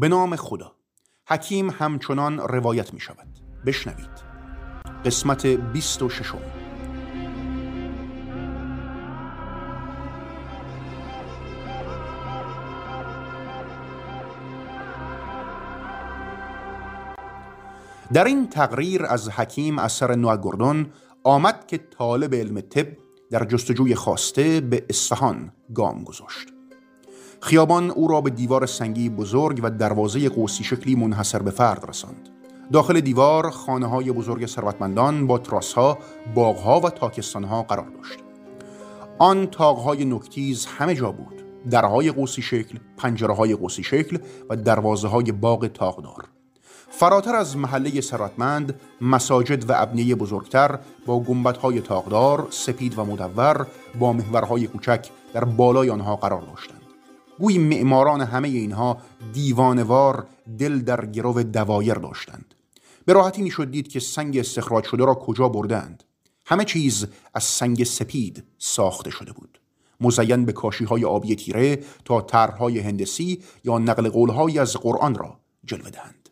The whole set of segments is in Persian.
به نام خدا. حکیم همچنان روایت می شود بشنوید. قسمت بیست و ششم. در این تقریر از حکیم اثر نوگردون آمد که طالب علم طب در جستجوی خواسته به اصفهان گام گذاشت. خیابان او را به دیوار سنگی بزرگ و دروازه قوسی شکلی منحصر به فرد رساند. داخل دیوار خانه های بزرگ ثروتمندان با تراسها، باغها و تاکستانها قرار داشت. آن تاغهای نکتیز همه جا بود. درهای قوسی شکل، پنجره های قوسی شکل و دروازه های باغ تاغدار. فراتر از محله ثروتمند مساجد و ابنیه بزرگتر با گنبدهای تاقدار سپید و مدور با محورهای کوچک در بالای آنها قرار داشتند. گویی معماران همه اینها دیوانوار دل در گرو دوایر داشتند. به راحتی می‌شد دید که سنگ استخراج شده را کجا بردند. همه چیز از سنگ سپید ساخته شده بود. مزین به کاشی های آبی تیره تا طرحهای هندسی یا نقل قولهایی از قرآن را جلوه دهند.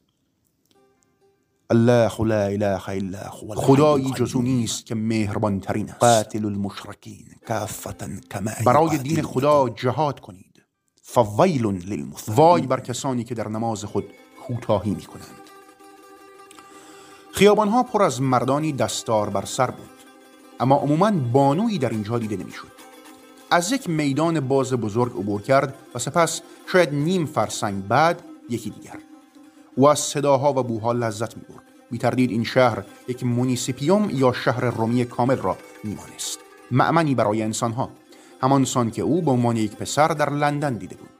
الله لا اله الا هو خدایی جز نیست که مهربان ترین است. قاتل المشرکین کافتا کما برای دین خدا جهاد کنید. فویل للمثلین وای بر کسانی که در نماز خود کوتاهی می کنند خیابانها پر از مردانی دستار بر سر بود اما عموما بانویی در اینجا دیده نمی‌شد. از یک میدان باز بزرگ عبور کرد و سپس شاید نیم فرسنگ بعد یکی دیگر. او از صداها و بوها لذت می برد بی تردید این شهر یک مونیسیپیوم یا شهر رومی کامل را میمانست. معمنی برای انسانها. همان سان که او به عنوان یک پسر در لندن دیده بود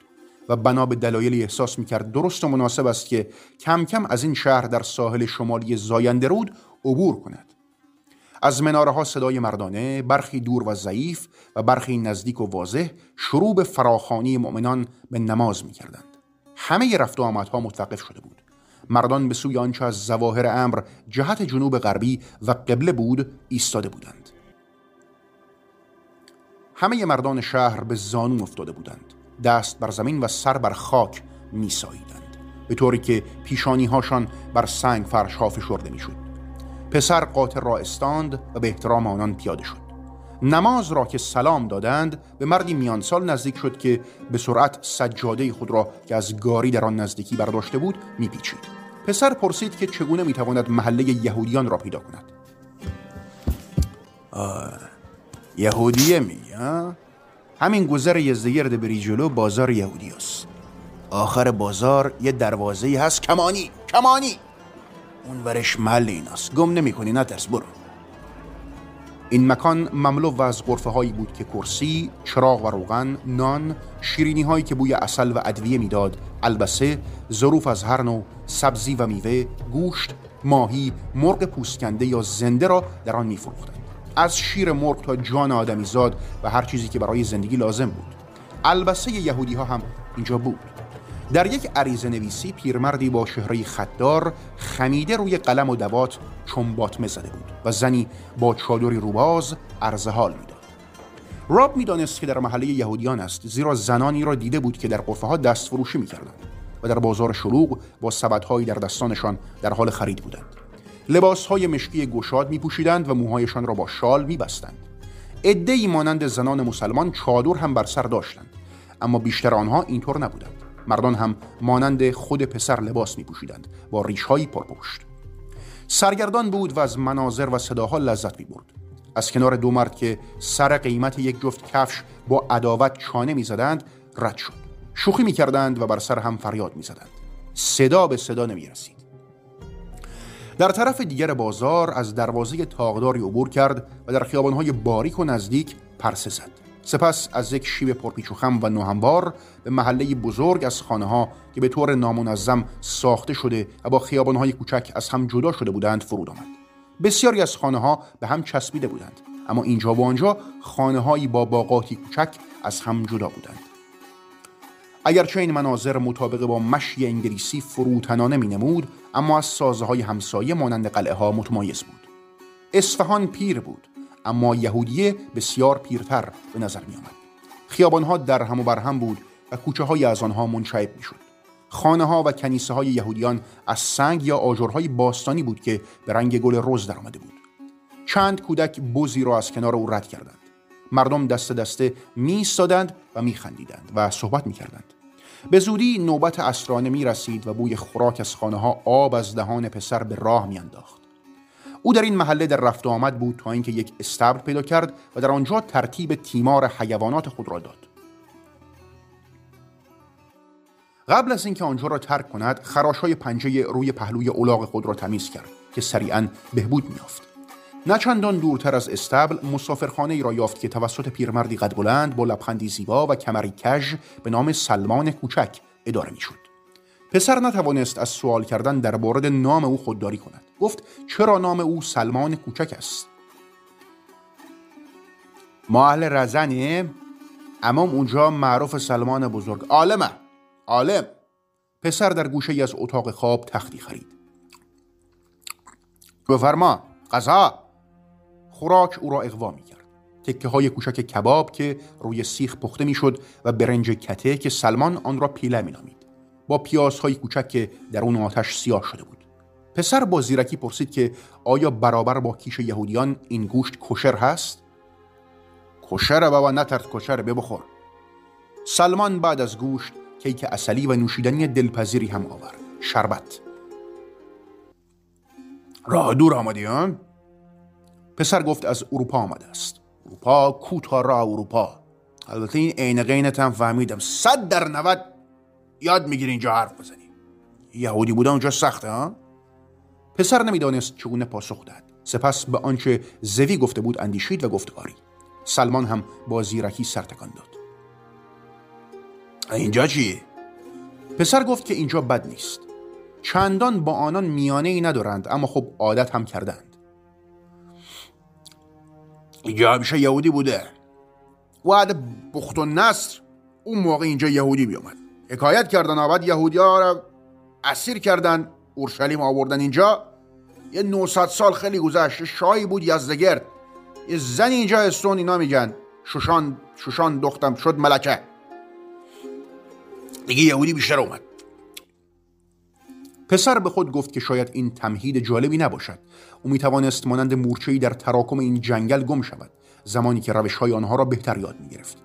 و بنا به دلایلی احساس می‌کرد درست و مناسب است که کم کم از این شهر در ساحل شمالی زاینده رود عبور کند. از مناره ها صدای مردانه برخی دور و ضعیف و برخی نزدیک و واضح شروع به فراخانی مؤمنان به نماز می‌کردند. همه رفت و آمدها متوقف شده بود. مردان به سوی آنچه از زواهر امر جهت جنوب غربی و قبله بود ایستاده بودند. همه مردان شهر به زانو افتاده بودند. دست بر زمین و سر بر خاک میساییدند. به طوری که پیشانی هاشان بر سنگ فرش ها فشرده می‌شد. پسر قاطر را استاند و به احترام آنان پیاده شد. نماز را که سلام دادند به مردی میانسال نزدیک شد که به سرعت سجاده خود را که از گاری در آن نزدیکی برداشته بود میپیچید. پسر پرسید که چگونه می‌تواند محله یهودیان را پیدا کند. یهودیه میگی همین گذر یزدگرد بری جلو بازار یهودی است آخر بازار یه دروازه هست. کمانی کمانی. اون ورش محل این است گم نمی کنی نترس برو. این مکان مملو و از غرفه هایی بود که کرسی، چراغ و روغن، نان، شیرینی هایی که بوی اصل و ادویه می‌داد، البسه، ظروف از هر نوع، سبزی و میوه، گوشت، ماهی، مرغ پوستکنده یا زنده را در آن میفروختند. از شیر مرغ تا جان آدمیزاد و هر چیزی که برای زندگی لازم بود. البسه یهودی ها هم اینجا بود. در یک عریضه نویسی پیرمردی با شهره خطدار خمیده روی قلم و دوات چنباتمه زده بود و زنی با چادری روباز عرض حال می‌داد راب می‌دانست که در محله یهودیان است زیرا زنانی را دیده بود که در قفه ها دست فروشی می‌کردند و در بازار شلوغ با سبدهایی در دستانشان در حال خرید بودند لباس های مشکی گشاد می پوشیدند و موهایشان را با شال می بستند. ای مانند زنان مسلمان چادر هم بر سر داشتند. اما بیشتر آنها اینطور نبودند. مردان هم مانند خود پسر لباس می پوشیدند با ریشهایی پرپشت سرگردان بود و از مناظر و صداها لذت می برد از کنار دو مرد که سر قیمت یک جفت کفش با عداوت چانه می زدند رد شد. شوخی می کردند و بر سر هم فریاد می زدند صدا به صدا نمی رسید در طرف دیگر بازار از دروازه تاغداری عبور کرد و در خیابانهای باریک و نزدیک پرسه زد. سپس از یک شیب پرپیچ و خم و نوهموار به محله بزرگ از خانه ها که به طور نامنظم ساخته شده و با خیابانهای کوچک از هم جدا شده بودند فرود آمد. بسیاری از خانه ها به هم چسبیده بودند اما اینجا و آنجا خانه هایی با باغاتی کوچک از هم جدا بودند. اگرچه این مناظر مطابق با مشی انگلیسی فروتنانه می نمود اما از سازه های همسایه مانند قلعه ها متمایز بود. اصفهان پیر بود اما یهودیه بسیار پیرتر به نظر می آمد خیابان ها در هم و بر هم بود و کوچه های از آنها منشعب می شد خانه ها و کنیسه های یهودیان از سنگ یا آجرهای باستانی بود که به رنگ گل رز در آمده بود. چند کودک بزی را از کنار او رد کردند. مردم دست دسته می و می خندیدند و صحبت می کردند. به زودی نوبت اسرانه می رسید و بوی خوراک از خانه ها آب از دهان پسر به راه می انداخت. او در این محله در رفت آمد بود تا اینکه یک استبل پیدا کرد و در آنجا ترتیب تیمار حیوانات خود را داد. قبل از اینکه آنجا را ترک کند خراش های پنجه روی پهلوی اولاغ خود را تمیز کرد که سریعا بهبود میافت نه چندان دورتر از استبل مسافرخانه ای را یافت که توسط پیرمردی قد بلند با لبخندی زیبا و کمری کژ به نام سلمان کوچک اداره می‌شد. پسر نتوانست از سوال کردن در مورد نام او خودداری کند. گفت چرا نام او سلمان کوچک است؟ ما اهل رزنیم امام اونجا معروف سلمان بزرگ. عالمه عالم. پسر در گوشه ای از اتاق خواب تختی خرید. بفرما غذا خوراک او را اقوا می کرد تکه های کوچک کباب که روی سیخ پخته می شد و برنج کته که سلمان آن را پیله می نامید با پیازهای کوچک که در اون آتش سیاه شده بود. پسر با زیرکی پرسید که آیا برابر با کیش یهودیان این گوشت کشر هست؟ کشر بابا نترد کشر ببخور سلمان بعد از گوشت کیک اصلی و نوشیدنی دلپذیری هم آورد. شربت. راه دور آمدی پسر گفت از اروپا آمده است. اروپا کوتا را اروپا. البته این عین قینت هم فهمیدم. صد در نود یاد می‌گیری اینجا حرف بزنی. یهودی بودن اونجا سخته ها؟ پسر نمی‌دانست چگونه پاسخ داد سپس به آنچه زوی گفته بود اندیشید و گفت آری. سلمان هم با زیرکی سرتکان داد. اینجا چی؟ پسر گفت که اینجا بد نیست. چندان با آنان میانه ای ندارند اما خب عادت هم کردند اینجا همیشه یهودی بوده. وعد بخت و نصر اون موقع اینجا یهودی بیامد حکایت کردن آباد یهودی ها را اسیر کردن اورشلیم آوردن اینجا. یه 900 سال خیلی گذشت شاهی بود یزدگرد. یه زن اینجا استون اینا میگن. شوشان شوشان دختم شد ملکه. دیگه یهودی بیشتر اومد. پسر به خود گفت که شاید این تمهید جالبی نباشد. او می توانست مانند مورچه‌ای در تراکم این جنگل گم شود زمانی که روش های آنها را بهتر یاد می گرفت.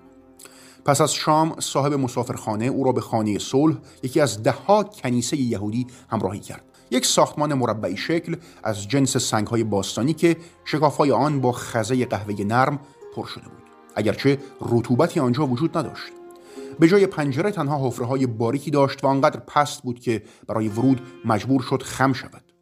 پس از شام صاحب مسافرخانه او را به خانه صلح یکی از دهها کنیسه یهودی همراهی کرد. یک ساختمان مربعی شکل از جنس سنگهای باستانی که شکافهای آن با خزه قهوه نرم پر شده بود. اگرچه رطوبتی آنجا وجود نداشت. به جای پنجره تنها حفره های باریکی داشت و آنقدر پست بود که برای ورود مجبور شد خم شود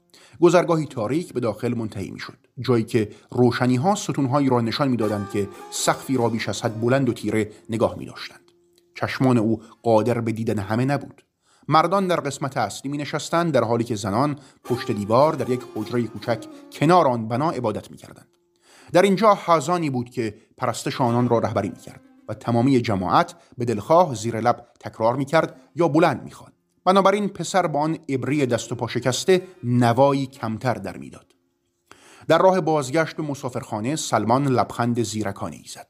گذرگاهی تاریک به داخل منتهی می‌شد جایی که روشنی ها ستونهایی را نشان می‌دادند که سقفی را بیش از حد بلند و تیره نگاه می داشتند. چشمان او قادر به دیدن همه نبود مردان در قسمت اصلی می نشستند در حالی که زنان پشت دیوار در یک حجره کوچک کنار آن بنا عبادت می کردند. در اینجا حازانی بود که پرستش آنان را رهبری می کرد. و تمامی جماعت به دلخواه زیر لب تکرار می کرد یا بلند می خواد. بنابراین پسر با آن ابری دست و پا شکسته نوایی کمتر در می‌داد. در راه بازگشت به مسافرخانه سلمان لبخند زیرکانه ای زد.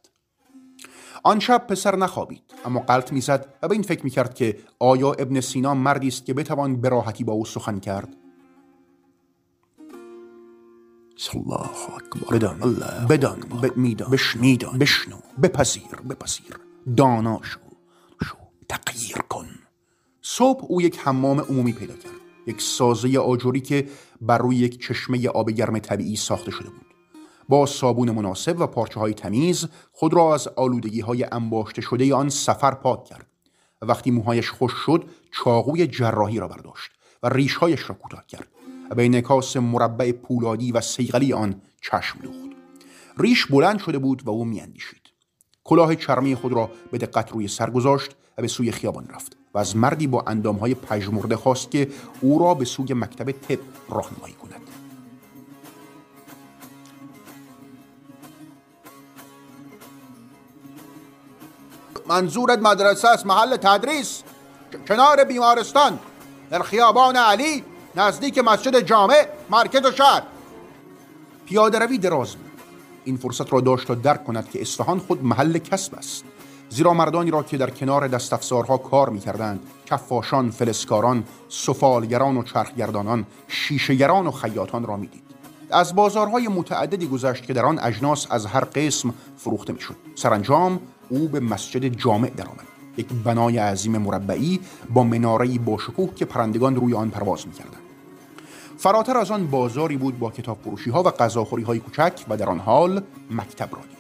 آن شب پسر نخوابید اما قلط می‌زد و به این فکر می‌کرد که آیا ابن سینا مردی است که بتوان به راحتی با او سخن کرد الله اکبر بدان الله بدان میدان بشنیدان بشنو بپذیر بپذیر دانا شو شو تغییر کن صبح او یک حمام عمومی پیدا کرد یک سازه آجوری که بر روی یک چشمه آب گرم طبیعی ساخته شده بود با صابون مناسب و پارچه های تمیز خود را از آلودگی های انباشته شده آن سفر پاک کرد و وقتی موهایش خوش شد چاقوی جراحی را برداشت و ریشهایش را کوتاه کرد و به انعکاس مربع پولادی و سیغلی آن چشم دوخت. ریش بلند شده بود و او میاندیشید. کلاه چرمی خود را به دقت روی سر گذاشت و به سوی خیابان رفت و از مردی با اندامهای پژمرده خواست که او را به سوی مکتب طب راهنمایی کند. منظورت مدرسه است محل تدریس کنار بیمارستان در خیابان علی؟ نزدیک مسجد جامع مرکز شهر. پیاده روی دراز بود. این فرصت را داشت تا درک کند که اصفهان خود محل کسب است. زیرا مردانی را که در کنار دستافزارها کار می‌کردند کفاشان فلسکاران سفالگران و چرخگردانان شیشهگران و خیاطان را می‌دید. از بازارهای متعددی گذشت که در آن اجناس از هر قسم فروخته می‌شد. سرانجام او به مسجد جامع درآمد. یک بنای عظیم مربعی با مناره‌ای با شکوه که پرندگان روی آن پرواز می‌کردند. فراتر از آن بازاری بود با کتاب ها و غذاخوری های کوچک و در آن حال مکتب را دید.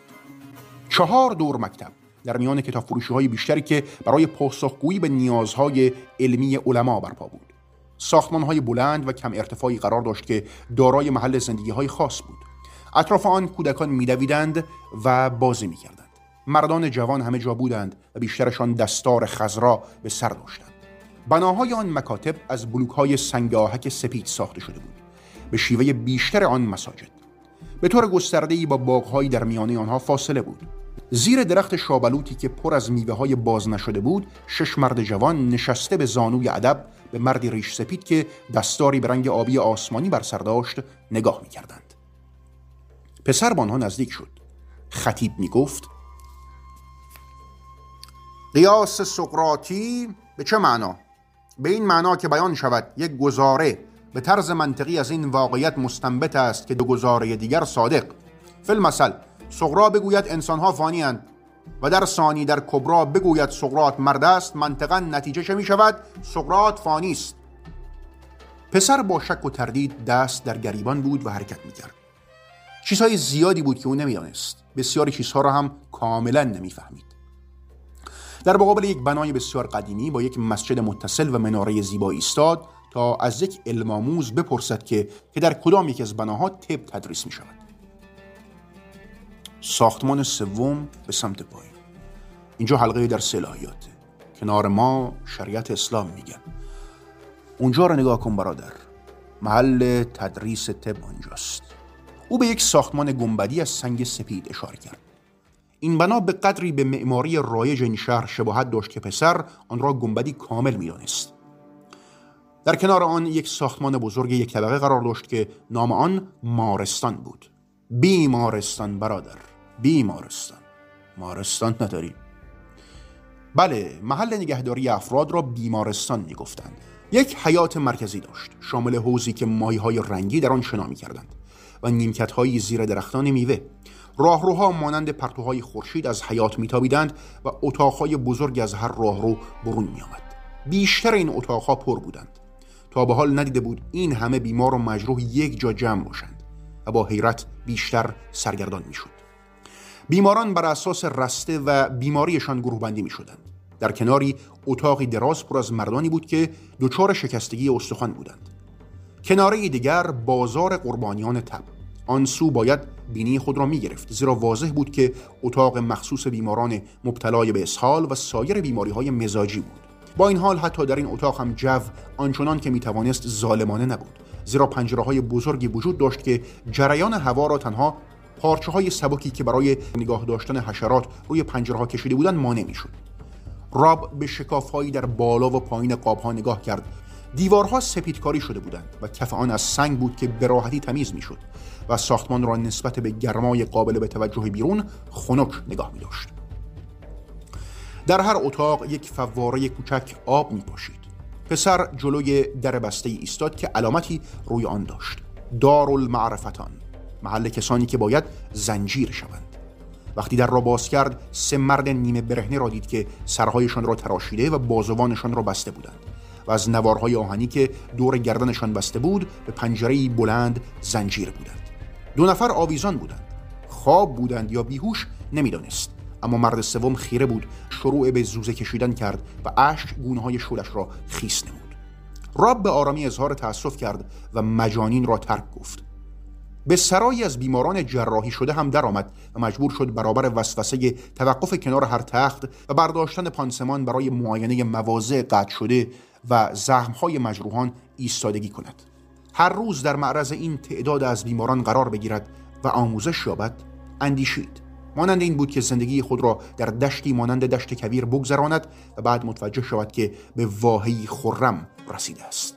چهار دور مکتب در میان کتاب فروشی های بیشتری که برای پاسخگویی به نیازهای علمی علما برپا بود. ساختمان های بلند و کم ارتفاعی قرار داشت که دارای محل زندگی های خاص بود. اطراف آن کودکان میدویدند و بازی می‌کردند. مردان جوان همه جا بودند و بیشترشان دستار خزرا به سر داشتند. بناهای آن مکاتب از بلوک های سنگ آهک سپید ساخته شده بود. به شیوه بیشتر آن مساجد. به طور گسترده‌ای با باغهایی در میانه آنها فاصله بود. زیر درخت شابلوتی که پر از میوه های باز نشده بود شش مرد جوان نشسته به زانوی ادب به مردی ریش سپید که دستاری به رنگ آبی آسمانی بر سر داشت نگاه می‌کردند. پسر به آنها نزدیک شد. خطیب می‌گفت قیاس سقراطی به چه معنا؟ به این معنا که بیان شود یک گزاره به طرز منطقی از این واقعیت مستنبت است که دو گزاره دیگر صادق. فی المثل سقرا بگوید انسانها فانی هند و در ثانی در کبرا بگوید سقرات مرد است منطقا نتیجه چه می شود سقرات فانی است. پسر با شک و تردید دست در گریبان بود و حرکت می کرد چیزهای زیادی بود که او نمی‌دانست. بسیاری چیزها را هم کاملا نمی‌فهمید. در مقابل یک بنای بسیار قدیمی با یک مسجد متصل و مناره زیبا ایستاد تا از یک علمآموز بپرسد که که در کدام یک از بناها طب تدریس می شود ساختمان سوم به سمت پایین. اینجا حلقه در صلاحیاته کنار ما شریعت اسلام میگن. اونجا رو نگاه کن برادر. محل تدریس طب آنجاست. او به یک ساختمان گنبدی از سنگ سپید اشاره کرد. این بنا به قدری به معماری رایج این شهر شباهت داشت که پسر آن را گنبدی کامل می‌دانست. در کنار آن یک ساختمان بزرگ یک طبقه قرار داشت که نام آن مارستان بود. بیمارستان برادر بیمارستان. مارستان نداریم بله محل نگهداری افراد را بیمارستان می‌گفتند. یک حیات مرکزی داشت شامل حوزی که ماهی های رنگی در آن شنا کردند و نیمکت های زیر درختان میوه. راهروها مانند پرتوهای خورشید از حیات میتابیدند و اتاقهای بزرگ از هر راهرو برون میآمد بیشتر این اتاقها پر بودند تا به حال ندیده بود این همه بیمار و مجروح یک جا جمع باشند و با حیرت بیشتر سرگردان می‌شد بیماران بر اساس رسته و بیماریشان گروه بندی می شدند. در کناری اتاقی دراز پر از مردانی بود که دچار شکستگی استخوان بودند. کناره دیگر بازار قربانیان تب. آن سو باید بینی خود را می گرفت زیرا واضح بود که اتاق مخصوص بیماران مبتلای به اسهال و سایر بیماری های مزاجی بود. با این حال حتی در این اتاق هم جو آنچنان که می توانست ظالمانه نبود زیرا پنجره های بزرگی وجود داشت که جریان هوا را تنها پارچه های سبکی که برای نگاه داشتن حشرات روی پنجره ها کشیده بودند مانع می‌شد. راب به شکاف هایی در بالا و پایین قاب ها نگاه کرد. دیوارها سپیدکاری شده بودند و کف آن از سنگ بود که به راحتی تمیز می‌شد. و ساختمان را نسبت به گرمای قابل به توجه بیرون خنک نگاه می داشت. در هر اتاق یک فواره کوچک آب می پاشید. پسر جلوی در بسته ایستاد که علامتی روی آن داشت دارالمعرفتان محل کسانی که باید زنجیر شوند وقتی در را باز کرد سه مرد نیمه برهنه را دید که سرهایشان را تراشیده و بازوانشان را بسته بودند و از نوارهای آهنی که دور گردنشان بسته بود به پنجره بلند زنجیر بودند دو نفر آویزان بودند. خواب بودند یا بیهوش نمی‌دانست. اما مرد سوم خیره بود شروع به زوزه کشیدن کرد و اشک گونه های شولش را خیس نمود. راب به آرامی اظهار تأسف کرد و مجانین را ترک گفت. به سرایی از بیماران جراحی شده هم درآمد و مجبور شد برابر وسوسه توقف کنار هر تخت و برداشتن پانسمان برای معاینه مواضع قطع شده و زخمهای مجروحان ایستادگی کند. هر روز در معرض این تعداد از بیماران قرار بگیرد و آموزش یابد اندیشید. مانند این بود که زندگی خود را در دشتی مانند دشت کبیر بگذراند و بعد متوجه شود که به واهی خرم رسیده است.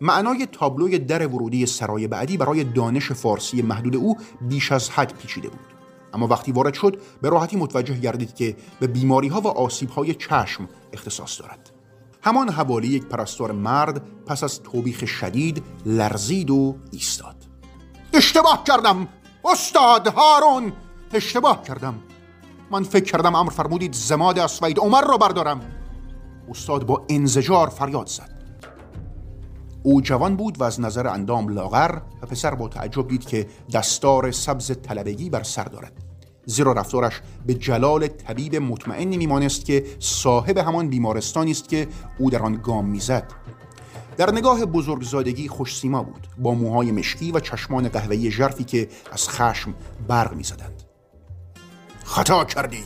معنای تابلوی در ورودی سرای بعدی برای دانش فارسی محدود او بیش از حد پیچیده بود. اما وقتی وارد شد به راحتی متوجه گردید که به بیماری ها و آسیب های چشم اختصاص دارد. همان حوالی یک پرستار مرد پس از توبیخ شدید لرزید و ایستاد. اشتباه کردم استاد هارون! اشتباه کردم. من فکر کردم امر فرمودید زماد اسوید عمر را بردارم. استاد با انزجار فریاد زد. او جوان بود و از نظر اندام لاغر و پسر با تعجب دید که دستار سبز طلبگی بر سر دارد. زیرا رفتارش به جلال طبیب مطمئنی میمانست که صاحب همان بیمارستانی است که او در آن گام می‌زد. در نگاه بزرگزادگی خوش سیما بود با موهای مشکی و چشمان قهوه‌ای ژرفی که از خشم برق می‌زدند. خطا کردی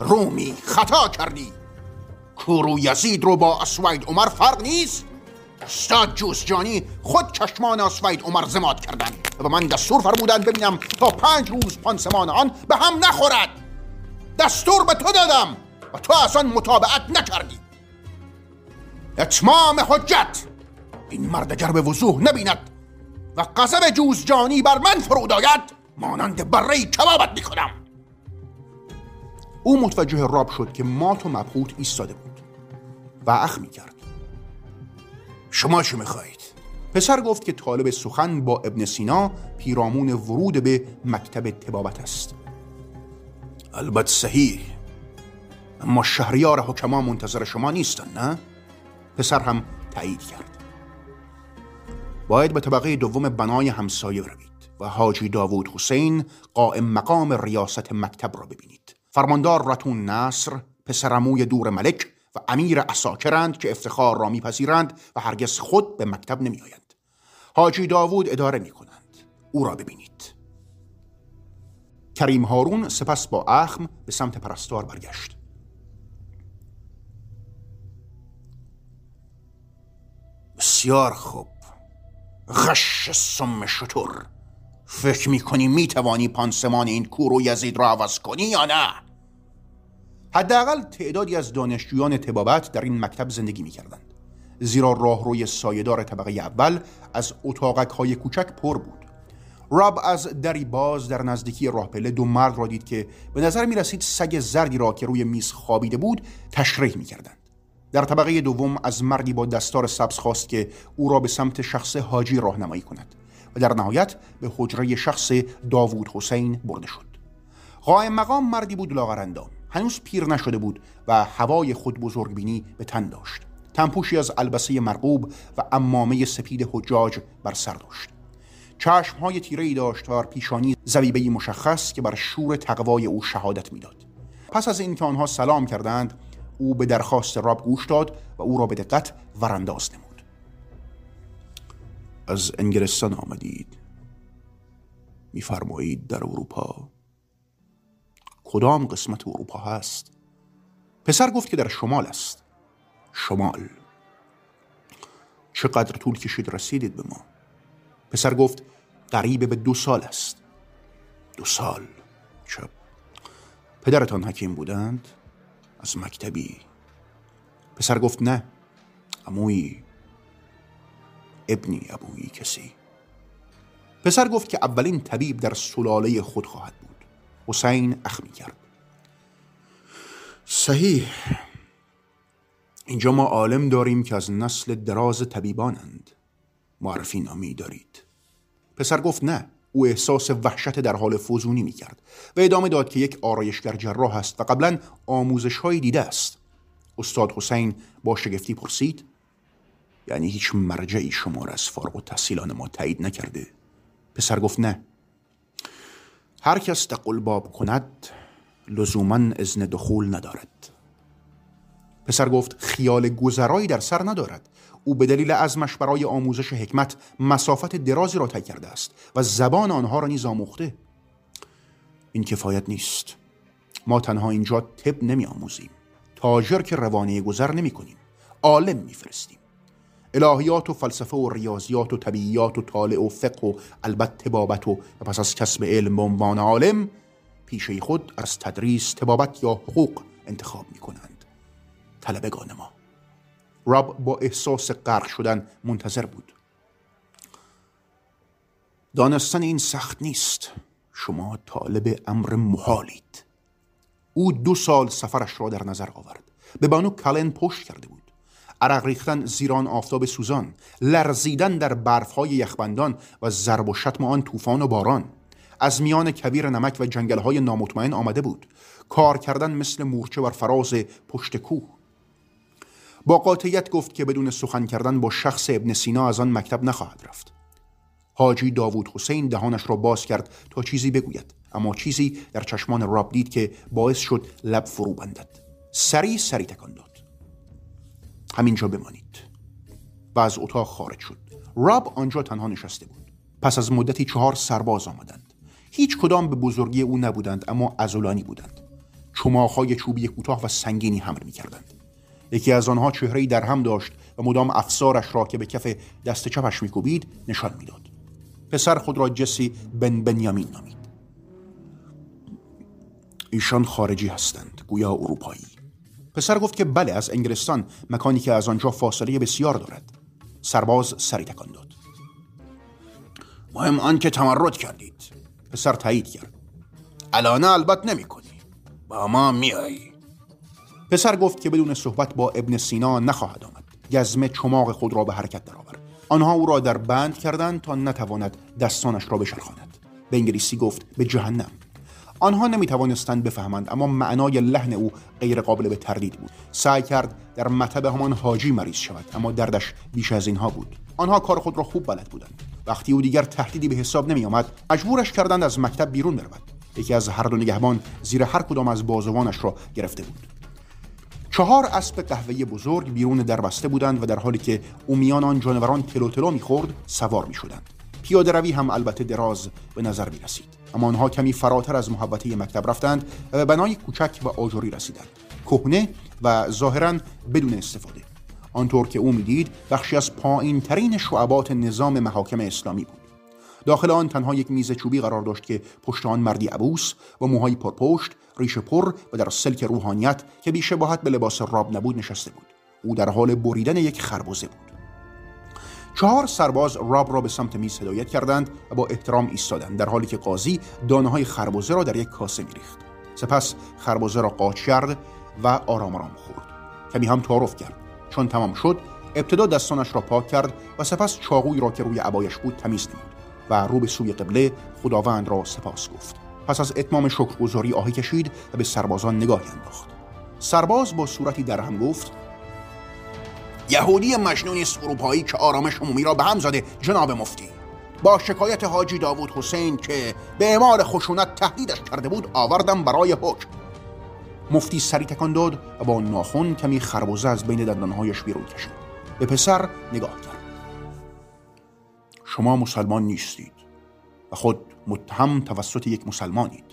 رومی خطا کردی! کورو یزید رو با اسوید عمر فرق نیست؟ استاد جانی خود چشمان اسوید عمر زماد کردن. و من دستور فرمودن ببینم تا پنج روز پانسمان آن به هم نخورد. دستور به تو دادم و تو آن مطابقت نکردی. اتمام حجت. این مرد به وضوح نبیند و قذب جانی بر من فرود آید مانند بره کبابت می‌کنم. او متوجه راب شد که مات و مبهوت ایستاده بود و اخ می‌کرد. شما چه می‌خواهید؟ پسر گفت که طالب سخن با ابن سینا پیرامون ورود به مکتب تبابت است البته صحیح اما شهریار حکما منتظر شما نیستن نه؟ پسر هم تایید کرد باید به طبقه دوم بنای همسایه بروید و حاجی داوود حسین قائم مقام ریاست مکتب را ببینید فرماندار رتون نصر پسرموی دور ملک و امیر اساکرند که افتخار را میپذیرند و هرگز خود به مکتب نمیآیند. حاجی داوود اداره می کنند او را ببینید. کریم هارون سپس با اخم به سمت پرستار برگشت. بسیار خوب. غش سم شطور فکر می‌کنی می‌توانی پانسمان این کور و یزید را عوض کنی یا نه؟ حداقل تعدادی از دانشجویان تبابت در این مکتب زندگی می‌کردند. زیرا راهروی سایهدار طبقه اول از اتاقک های کوچک پر بود. راب از دری باز در نزدیکی راه پله دو مرد را دید که به نظر می رسید سگ زردی را که روی میز خوابیده بود تشریح می کردند. در طبقه دوم از مردی با دستار سبز خواست که او را به سمت شخص حاجی راهنمایی کند و در نهایت به حجره شخص داوود حسین برده شد. قائم مقام مردی بود لاغرندام هنوز پیر نشده بود و هوای خود بزرگ بینی به تن داشت. تنپوشی از البسه مرغوب و امامه سپید حجاج بر سر داشت. چشم های تیره ای داشت و پیشانی زویبه مشخص که بر شور تقوای او شهادت می‌داد. پس از اینکه آنها سلام کردند او به درخواست راب گوش داد و او را به دقت ورانداز نمود. از انگلستان آمدید. میفرمایید در اروپا کدام قسمت اروپا هست؟ پسر گفت که در شمال است. شمال. چقدر طول کشید رسیدید به ما؟ پسر گفت قریب به دو سال است. دو سال. چه پدرتان حکیم بودند؟ از مکتبی. پسر گفت نه. اموی ابنی ابویی کسی. پسر گفت که اولین طبیب در سلاله خود خواهد حسین اخمی کرد. صحیح. اینجا ما عالم داریم که از نسل دراز طبیبانند. معرفی نامی دارید. پسر گفت نه او احساس وحشت در حال فوزونی می کرد و ادامه داد که یک آرایشگر جراح است و قبلا آموزش های دیده است. استاد حسین با شگفتی پرسید یعنی هیچ مرجعی شما را از فارغ و تحصیلان ما تایید نکرده؟ پسر گفت نه. هر کس تقل باب کند لزوما اذن دخول ندارد. پسر گفت خیال گذرایی در سر ندارد. او به دلیل عزمش برای آموزش حکمت مسافت درازی را طی کرده است و زبان آنها را نیز آموخته. این کفایت نیست. ما تنها اینجا طب نمی آموزیم. تاجر که روانه گذر نمی کنیم. عالم میفرستیم الهیات و فلسفه و ریاضیات و طبیعیات و طالع و فقه و البته تبابت و پس از کسب علم به عنوان عالم پیشه خود از تدریس تبابت یا حقوق انتخاب می کنند طلبگان ما. راب با احساس غرق شدن منتظر بود. دانستن این سخت نیست. شما طالب امر محالید. او دو سال سفرش را در نظر آورد. به بانو کلن پشت کرده بود. عرق ریختن زیران آفتاب سوزان لرزیدن در برفهای یخبندان و ضرب و شتم آن طوفان و باران. از میان کبیر نمک و جنگلهای نامطمئن آمده بود. کار کردن مثل مورچه بر فراز پشت کوه. با قاطعیت گفت که بدون سخن کردن با شخص ابن سینا از آن مکتب نخواهد رفت. حاجی داوود حسین دهانش را باز کرد تا چیزی بگوید اما چیزی در چشمان راب دید که باعث شد لب فرو بندد. سری سری تکان داد. همینجا بمانید. و از اتاق خارج شد. راب آنجا تنها نشسته بود. پس از مدتی چهار سرباز آمدند. هیچ کدام به بزرگی او نبودند اما ازولانی بودند. چماخهای چوبی کوتاه و سنگینی حمل می کردند یکی از آنها چهره در هم داشت و مدام افسارش را که به کف دست چپش میکوبید نشان می‌داد. پسر خود را جسی بن بنیامین نامید. ایشان خارجی هستند گویا اروپایی. پسر گفت که بله از انگلستان مکانی که از آنجا فاصله بسیار دارد. سرباز سری تکان داد. مهم آن که تمرد کردید. پسر تایید کرد. الان البت نمی کنی با ما میایی پسر گفت که بدون صحبت با ابن سینا نخواهد آمد. گزمه چماق خود را به حرکت درآورد. آنها او را در بند کردند تا نتواند دستانش را بشرخاند به انگلیسی گفت به جهنم. آنها نمی توانستند بفهمند اما معنای لحن او غیر قابل به تردید بود. سعی کرد در مطب همان حاجی مریض شود اما دردش بیش از اینها بود. آنها کار خود را خوب بلد بودند. وقتی او دیگر تهدیدی به حساب نمی آمد مجبورش کردند از مکتب بیرون برود. یکی از هر دو نگهبان زیر هر کدام از بازوانش را گرفته بود. چهار اسب قهوه‌ای بزرگ بیرون در بسته بودند و در حالی که اومیان آن جانوران تلو تلو می‌خورد سوار می‌شدند. پیاده روی هم البته دراز به نظر می رسید اما آنها کمی فراتر از محوطه مکتب رفتند و به بنای کوچک و آجوری رسیدند. کهنه و ظاهرا بدون استفاده. آنطور که او می‌دید بخشی از پایین ترین شعبات نظام محاکم اسلامی بود. داخل آن تنها یک میز چوبی قرار داشت که پشت آن مردی عبوس و موهایی پرپشت ریش پر و در سلک روحانیت که بیشباهت به لباس راب نبود نشسته بود. او در حال بریدن یک خربزه بود. چهار سرباز راب را به سمت میز هدایت کردند و با احترام ایستادند در حالی که قاضی دانه های خربزه را در یک کاسه میریخت. سپس خربزه را قاچ کرد و آرام آرام خورد. کمی هم تعارف کرد. چون تمام شد ابتدا دستانش را پاک کرد و سپس چاقوی را که روی عبایش بود تمیز نمود و رو به سوی قبله خداوند را سپاس گفت. پس از اتمام شکرگزاری آهی کشید و به سربازان نگاهی انداخت. سرباز با صورتی در هم گفت یهودی مجنونی است اروپایی که آرامش عمومی را به هم زده. جناب مفتی. با شکایت حاجی داوود حسین که به اعمال خشونت تهدیدش کرده بود آوردم برای حکم. مفتی سری تکان داد و با ناخن کمی خربوزه از بین دندانهایش بیرون کشید. به پسر نگاه کرد. شما مسلمان نیستید و خود متهم توسط یک مسلمانید.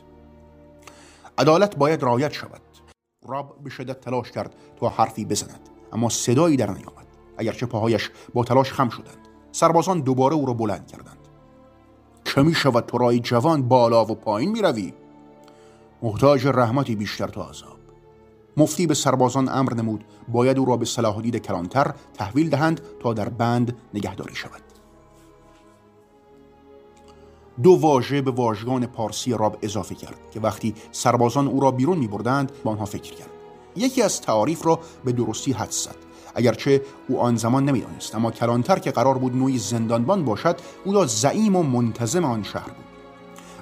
عدالت باید رعایت شود. راب به شدت تلاش کرد تا حرفی بزند. اما صدایی در نیامد. اگرچه پاهایش با تلاش خم شدند. سربازان دوباره او را بلند کردند. چه می شود تو رای جوان بالا و پایین می روی؟ محتاج رحمتی بیشتر تا عذاب. مفتی به سربازان امر نمود باید او را به صلاح دید کلانتر تحویل دهند تا در بند نگهداری شود. دو واژه به واژگان پارسی راب اضافه کرد که وقتی سربازان او را بیرون می بردند با آنها فکر کرد. یکی از تعاریف را به درستی حد زد. اگرچه او آن زمان نمی‌دانست اما کلانتر که قرار بود نوعی زندانبان باشد او را زعیم و منتظم آن شهر بود.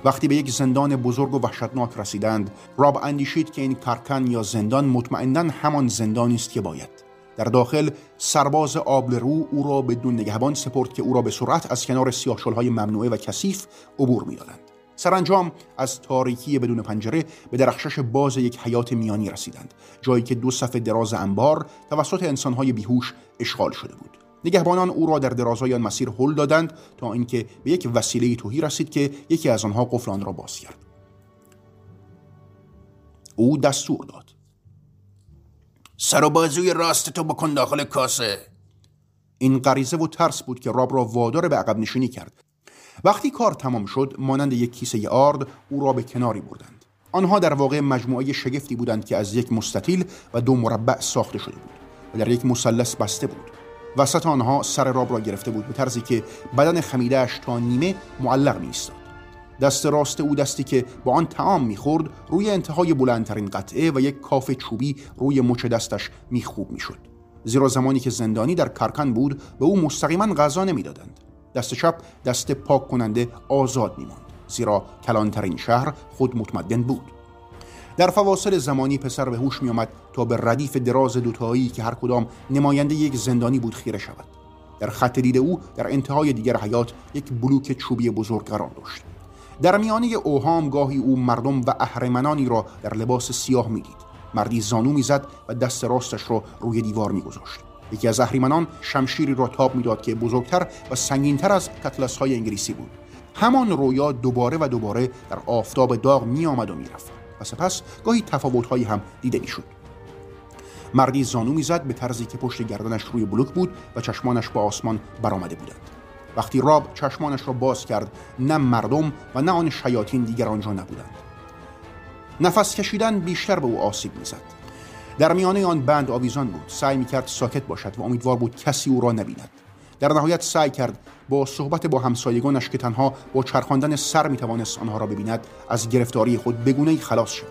وقتی به یک زندان بزرگ و وحشتناک رسیدند راب اندیشید که این کارکن یا زندان مطمئنا همان زندانی است که باید. در داخل سرباز آبلرو او را به دون نگهبان سپرد که او را به سرعت از کنار سیاهشلهای ممنوعه و کثیف عبور می‌دادند. سرانجام از تاریکی بدون پنجره به درخشش باز یک حیات میانی رسیدند جایی که دو صفحه دراز انبار توسط انسانهای بیهوش اشغال شده بود. نگهبانان او را در درازای آن مسیر هل دادند تا اینکه به یک وسیله توهی رسید که یکی از آنها قفل آن را باز کرد. او دستور داد. سر و بازوی راست تو بکن داخل کاسه. این غریزه و ترس بود که راب را وادار به عقب نشینی کرد. وقتی کار تمام شد مانند یک کیسه آرد او را به کناری بردند. آنها در واقع مجموعه شگفتی بودند که از یک مستطیل و دو مربع ساخته شده بود و در یک مثلث بسته بود. وسط آنها سر راب را گرفته بود به طرزی که بدن خمیدهش تا نیمه معلق می دست راست او دستی که با آن تعام می‌خورد روی انتهای بلندترین قطعه و یک کاف چوبی روی مچ دستش میخوب می‌شد. زیرا زمانی که زندانی در کارکن بود به او مستقیما غذا نمی‌دادند. دست چپ دست پاک کننده آزاد میماند. زیرا کلانترین شهر خود متمدن بود. در فواصل زمانی پسر به هوش میآمد تا به ردیف دراز دوتایی که هر کدام نماینده یک زندانی بود خیره شود. در خط دید او در انتهای دیگر حیات یک بلوک چوبی بزرگ قرار داشت. در میانه اوهام گاهی او مردم و اهرمنانی را در لباس سیاه می‌دید. مردی زانو می‌زد و دست راستش را روی دیوار میگذاشت. یکی از اهریمنان شمشیری را تاب می‌داد که بزرگتر و سنگینتر از کتلس های انگلیسی بود. همان رویا دوباره و دوباره در آفتاب داغ می آمد و می‌رفت و سپس گاهی تفاوتهایی هم دیده می‌شد. مردی زانو می‌زد به طرزی که پشت گردنش روی بلوک بود و چشمانش با آسمان برآمده بودند. وقتی راب چشمانش را باز کرد نه مردم و نه آن شیاطین دیگر آنجا نبودند. نفس کشیدن بیشتر به او آسیب می‌زد. در میانه آن بند آویزان بود. سعی می‌کرد ساکت باشد و امیدوار بود کسی او را نبیند. در نهایت سعی کرد با صحبت با همسایگانش که تنها با چرخاندن سر می‌توانست آنها را ببیند. از گرفتاری خود بگونه خلاص شود.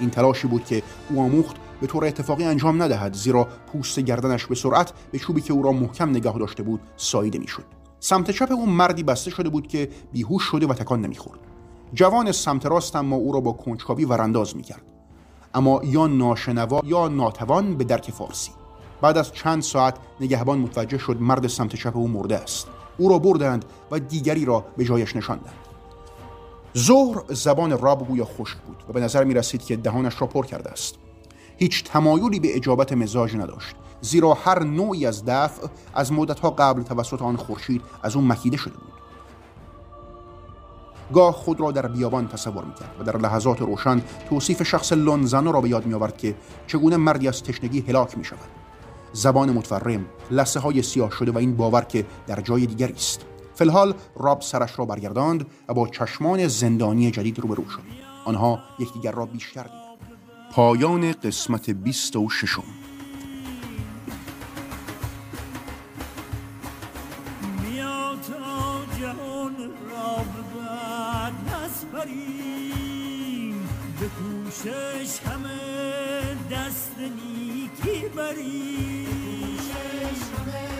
این تلاشی بود که او آموخت به طور اتفاقی انجام ندهد زیرا پوست گردنش به سرعت به چوبی که او را محکم نگاه داشته بود ساییده می‌شد. سمت چپ او مردی بسته شده بود که بیهوش شده و تکان نمی‌خورد. جوان سمت راست اما او را با کنجکاوی ورانداز می‌کرد. اما یا ناشنوا یا ناتوان به درک فارسی. بعد از چند ساعت نگهبان متوجه شد مرد سمت چپ او مرده است. او را بردند و دیگری را به جایش نشاندند. ظهر زبان راب گویا خشک بود و به نظر می رسید که دهانش را پر کرده است. هیچ تمایلی به اجابت مزاج نداشت زیرا هر نوعی از دفع از مدتها قبل توسط آن خورشید از اون مکیده شده بود. گاه خود را در بیابان تصور می‌کرد و در لحظات روشن توصیف شخص لونزانو را به یاد میآورد که چگونه مردی از تشنگی هلاک می‌شود. زبان متفرم لسه های سیاه شده و این باور که در جای دیگری است. فلحال راب سرش را برگرداند و با چشمان زندانی جدید روبرو شد. آنها یکدیگر را بیشتر دیدند. پایان قسمت 26 گوشش همه دست نیکی بری. گوشش همه